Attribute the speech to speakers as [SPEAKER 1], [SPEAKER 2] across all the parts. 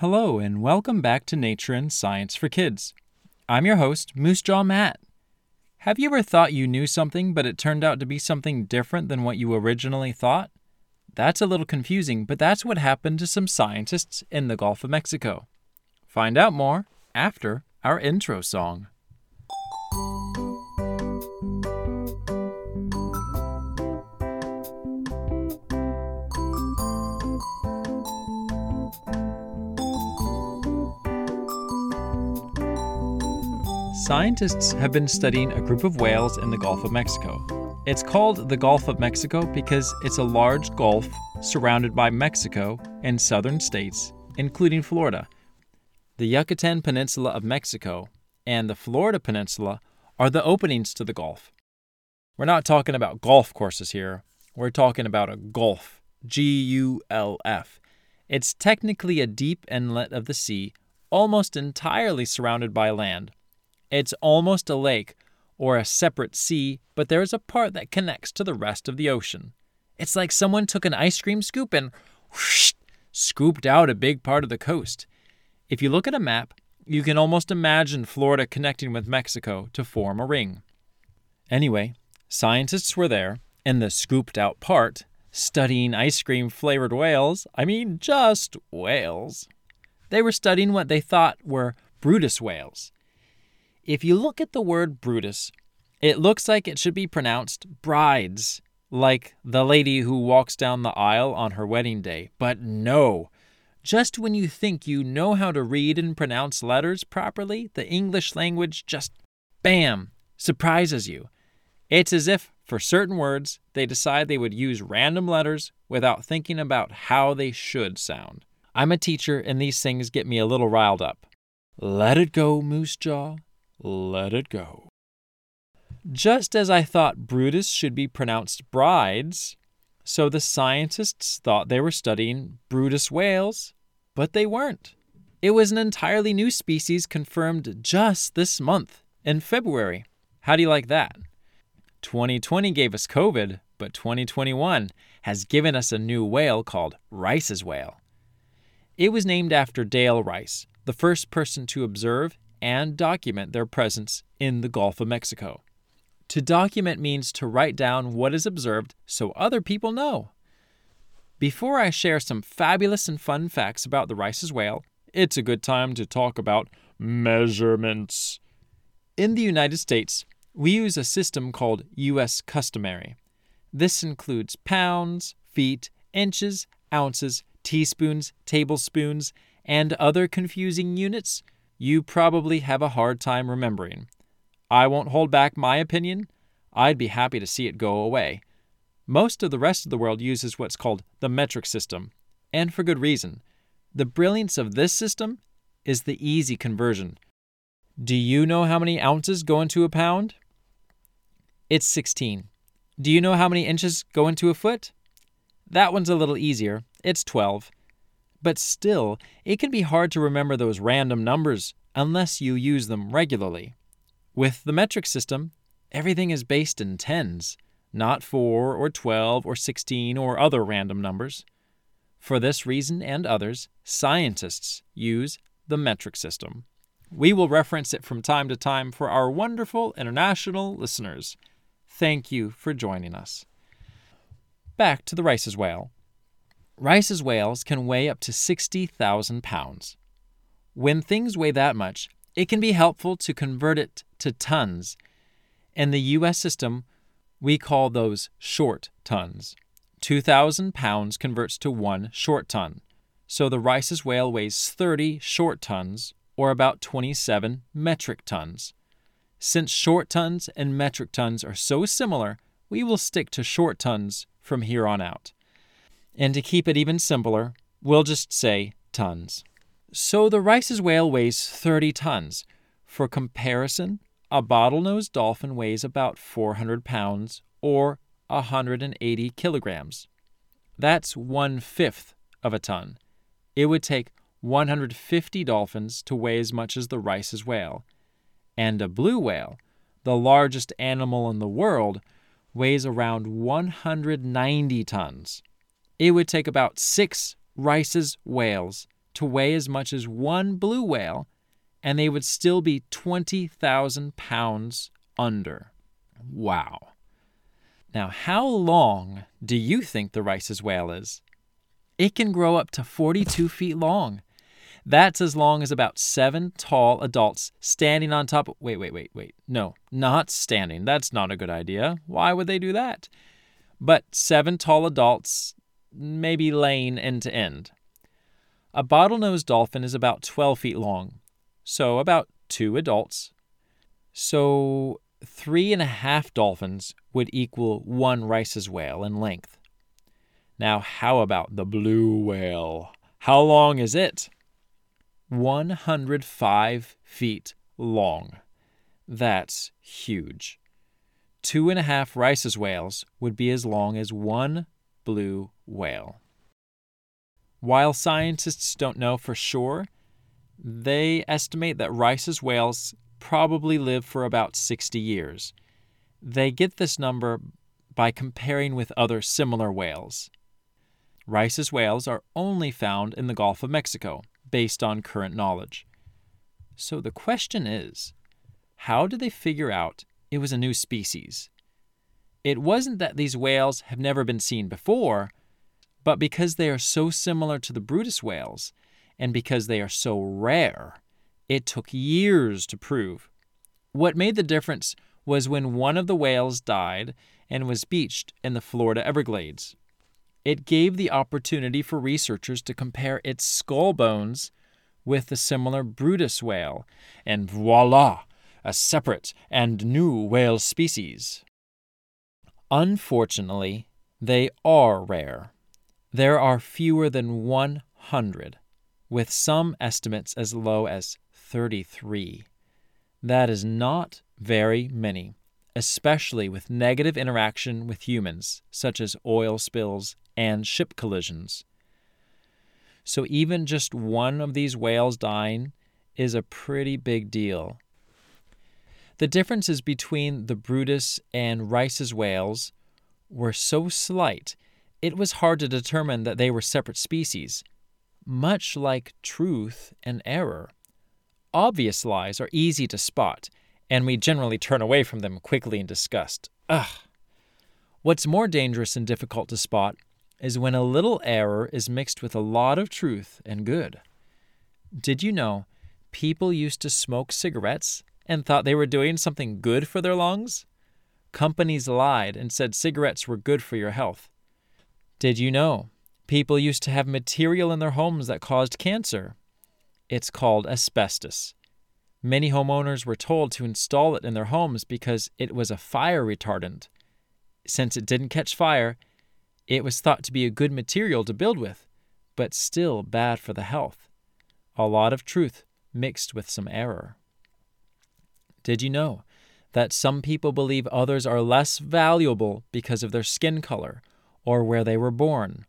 [SPEAKER 1] Hello, and welcome back to Nature and Science for Kids. I'm your host, Moosejaw Matt. Have you ever thought you knew something, but it turned out to be something different than what you originally thought? That's a little confusing, but that's what happened to some scientists in the Gulf of Mexico. Find out more after our intro song. Scientists have been studying a group of whales in the Gulf of Mexico. It's called the Gulf of Mexico because it's a large gulf surrounded by Mexico and southern states, including Florida. The Yucatan Peninsula of Mexico and the Florida Peninsula are the openings to the Gulf. We're not talking about golf courses here, we're talking about a gulf, G U L F. It's technically a deep inlet of the sea, almost entirely surrounded by land. It's almost a lake or a separate sea, but there is a part that connects to the rest of the ocean. It's like someone took an ice cream scoop and whoosh, scooped out a big part of the coast. If you look at a map, you can almost imagine Florida connecting with Mexico to form a ring. Anyway, scientists were there in the scooped out part studying ice cream flavored whales. I mean, just whales. They were studying what they thought were Bryde's whales. If you look at the word Bryde's, it looks like it should be pronounced brides, like the lady who walks down the aisle on her wedding day. But no. Just when you think you know how to read and pronounce letters properly, the English language just, bam, surprises you. It's as if, for certain words, they decide they would use random letters without thinking about how they should sound. I'm a teacher, and these things get me a little riled up. Let it go, Moosejaw. Let it go. Just as I thought Bryde's should be pronounced brides, so the scientists thought they were studying Bryde's whales, but they weren't. It was an entirely new species confirmed just this month, in February. How do you like that? 2020 gave us COVID, but 2021 has given us a new whale called Rice's whale. It was named after Dale Rice, the first person to observe and document their presence in the Gulf of Mexico. To document means to write down what is observed so other people know. Before I share some fabulous and fun facts about the Rice's whale, it's a good time to talk about measurements. In the United States, we use a system called U.S. customary. This includes pounds, feet, inches, ounces, teaspoons, tablespoons, and other confusing units you probably have a hard time remembering. I won't hold back my opinion. I'd be happy to see it go away. Most of the rest of the world uses what's called the metric system, and for good reason. The brilliance of this system is the easy conversion. Do you know how many ounces go into a pound? It's 16. Do you know how many inches go into a foot? That one's a little easier. It's 12. But still, it can be hard to remember those random numbers unless you use them regularly. With the metric system, everything is based in tens, not 4 or 12 or 16 or other random numbers. For this reason and others, scientists use the metric system. We will reference it from time to time for our wonderful international listeners. Thank you for joining us. Back to the Rice's whale. Rice's whales can weigh up to 60,000 pounds. When things weigh that much, it can be helpful to convert it to tons. In the U.S. system, we call those short tons. 2,000 pounds converts to one short ton. So the Rice's whale weighs 30 short tons, or about 27 metric tons. Since short tons and metric tons are so similar, we will stick to short tons from here on out. And to keep it even simpler, we'll just say tons. So the Rice's whale weighs 30 tons. For comparison, a bottlenose dolphin weighs about 400 pounds or 180 kilograms. That's one fifth of a ton. It would take 150 dolphins to weigh as much as the Rice's whale. And a blue whale, the largest animal in the world, weighs around 190 tons it would take about six Rice's whales to weigh as much as one blue whale, and they would still be 20,000 pounds under. Wow. Now, how long do you think the Rice's whale is? It can grow up to 42 feet long. That's as long as about seven tall adults standing on top. Of, wait, wait, wait, wait. No, not standing. That's not a good idea. Why would they do that? But seven tall adults, maybe laying end to end. A bottlenose dolphin is about 12 feet long, so about two adults. So three and a half dolphins would equal one Rice's whale in length. Now, how about the blue whale? How long is it? 105 feet long. That's huge. Two and a half Rice's whales would be as long as one blue whale. While scientists don't know for sure, they estimate that Rice's whales probably live for about 60 years. They get this number by comparing with other similar whales. Rice's whales are only found in the Gulf of Mexico, based on current knowledge. So the question is how did they figure out it was a new species? It wasn't that these whales have never been seen before, but because they are so similar to the Bryde's whales, and because they are so rare, it took years to prove. What made the difference was when one of the whales died and was beached in the Florida Everglades. It gave the opportunity for researchers to compare its skull bones with the similar Bryde's whale, and voila, a separate and new whale species. Unfortunately, they are rare. There are fewer than 100, with some estimates as low as 33. That is not very many, especially with negative interaction with humans, such as oil spills and ship collisions. So, even just one of these whales dying is a pretty big deal. The differences between the Bryde's and Rice's whales were so slight, it was hard to determine that they were separate species, much like truth and error. Obvious lies are easy to spot, and we generally turn away from them quickly in disgust. Ugh. What's more dangerous and difficult to spot is when a little error is mixed with a lot of truth and good. Did you know people used to smoke cigarettes and thought they were doing something good for their lungs? Companies lied and said cigarettes were good for your health. Did you know people used to have material in their homes that caused cancer? It's called asbestos. Many homeowners were told to install it in their homes because it was a fire retardant. Since it didn't catch fire, it was thought to be a good material to build with, but still bad for the health. A lot of truth mixed with some error. Did you know that some people believe others are less valuable because of their skin color or where they were born?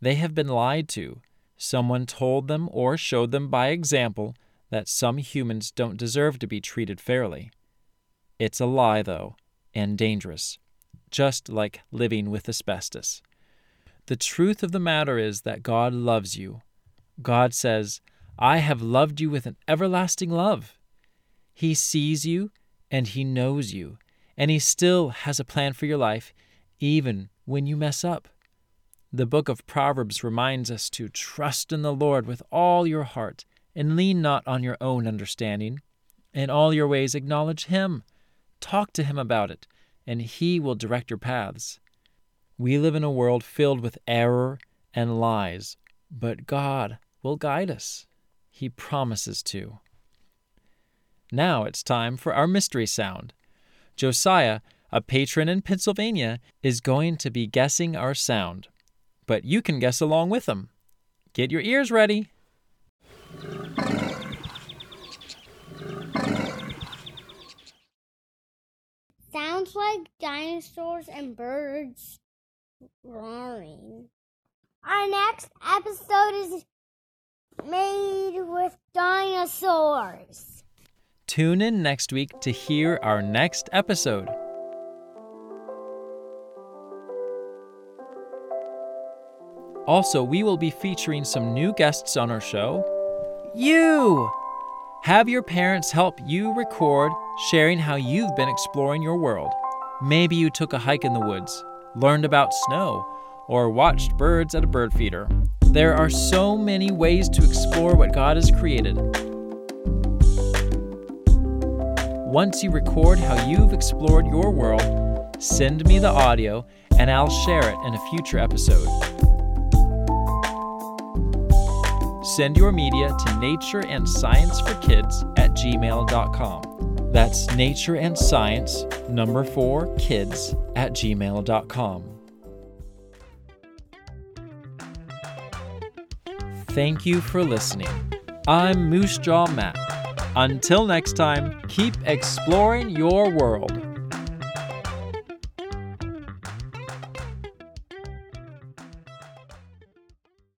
[SPEAKER 1] They have been lied to. Someone told them or showed them by example that some humans don't deserve to be treated fairly. It's a lie, though, and dangerous just like living with asbestos. The truth of the matter is that God loves you. God says, I have loved you with an everlasting love. He sees you and He knows you, and He still has a plan for your life, even when you mess up. The book of Proverbs reminds us to trust in the Lord with all your heart and lean not on your own understanding. In all your ways, acknowledge Him. Talk to Him about it and He will direct your paths. We live in a world filled with error and lies, but God will guide us. He promises to. Now it's time for our mystery sound. Josiah, a patron in Pennsylvania, is going to be guessing our sound, but you can guess along with him. Get your ears ready.
[SPEAKER 2] sounds like dinosaurs and birds roaring. Our next episode is made with dinosaurs.
[SPEAKER 1] Tune in next week to hear our next episode. Also, we will be featuring some new guests on our show. You! Have your parents help you record, sharing how you've been exploring your world. Maybe you took a hike in the woods, learned about snow, or watched birds at a bird feeder. There are so many ways to explore what God has created. Once you record how you've explored your world, send me the audio and I'll share it in a future episode. Send your media to nature and science for kids at gmail.com. That's nature and science, number four, kids at gmail.com. Thank you for listening. I'm Moosejaw Matt. Until next time, keep exploring your world.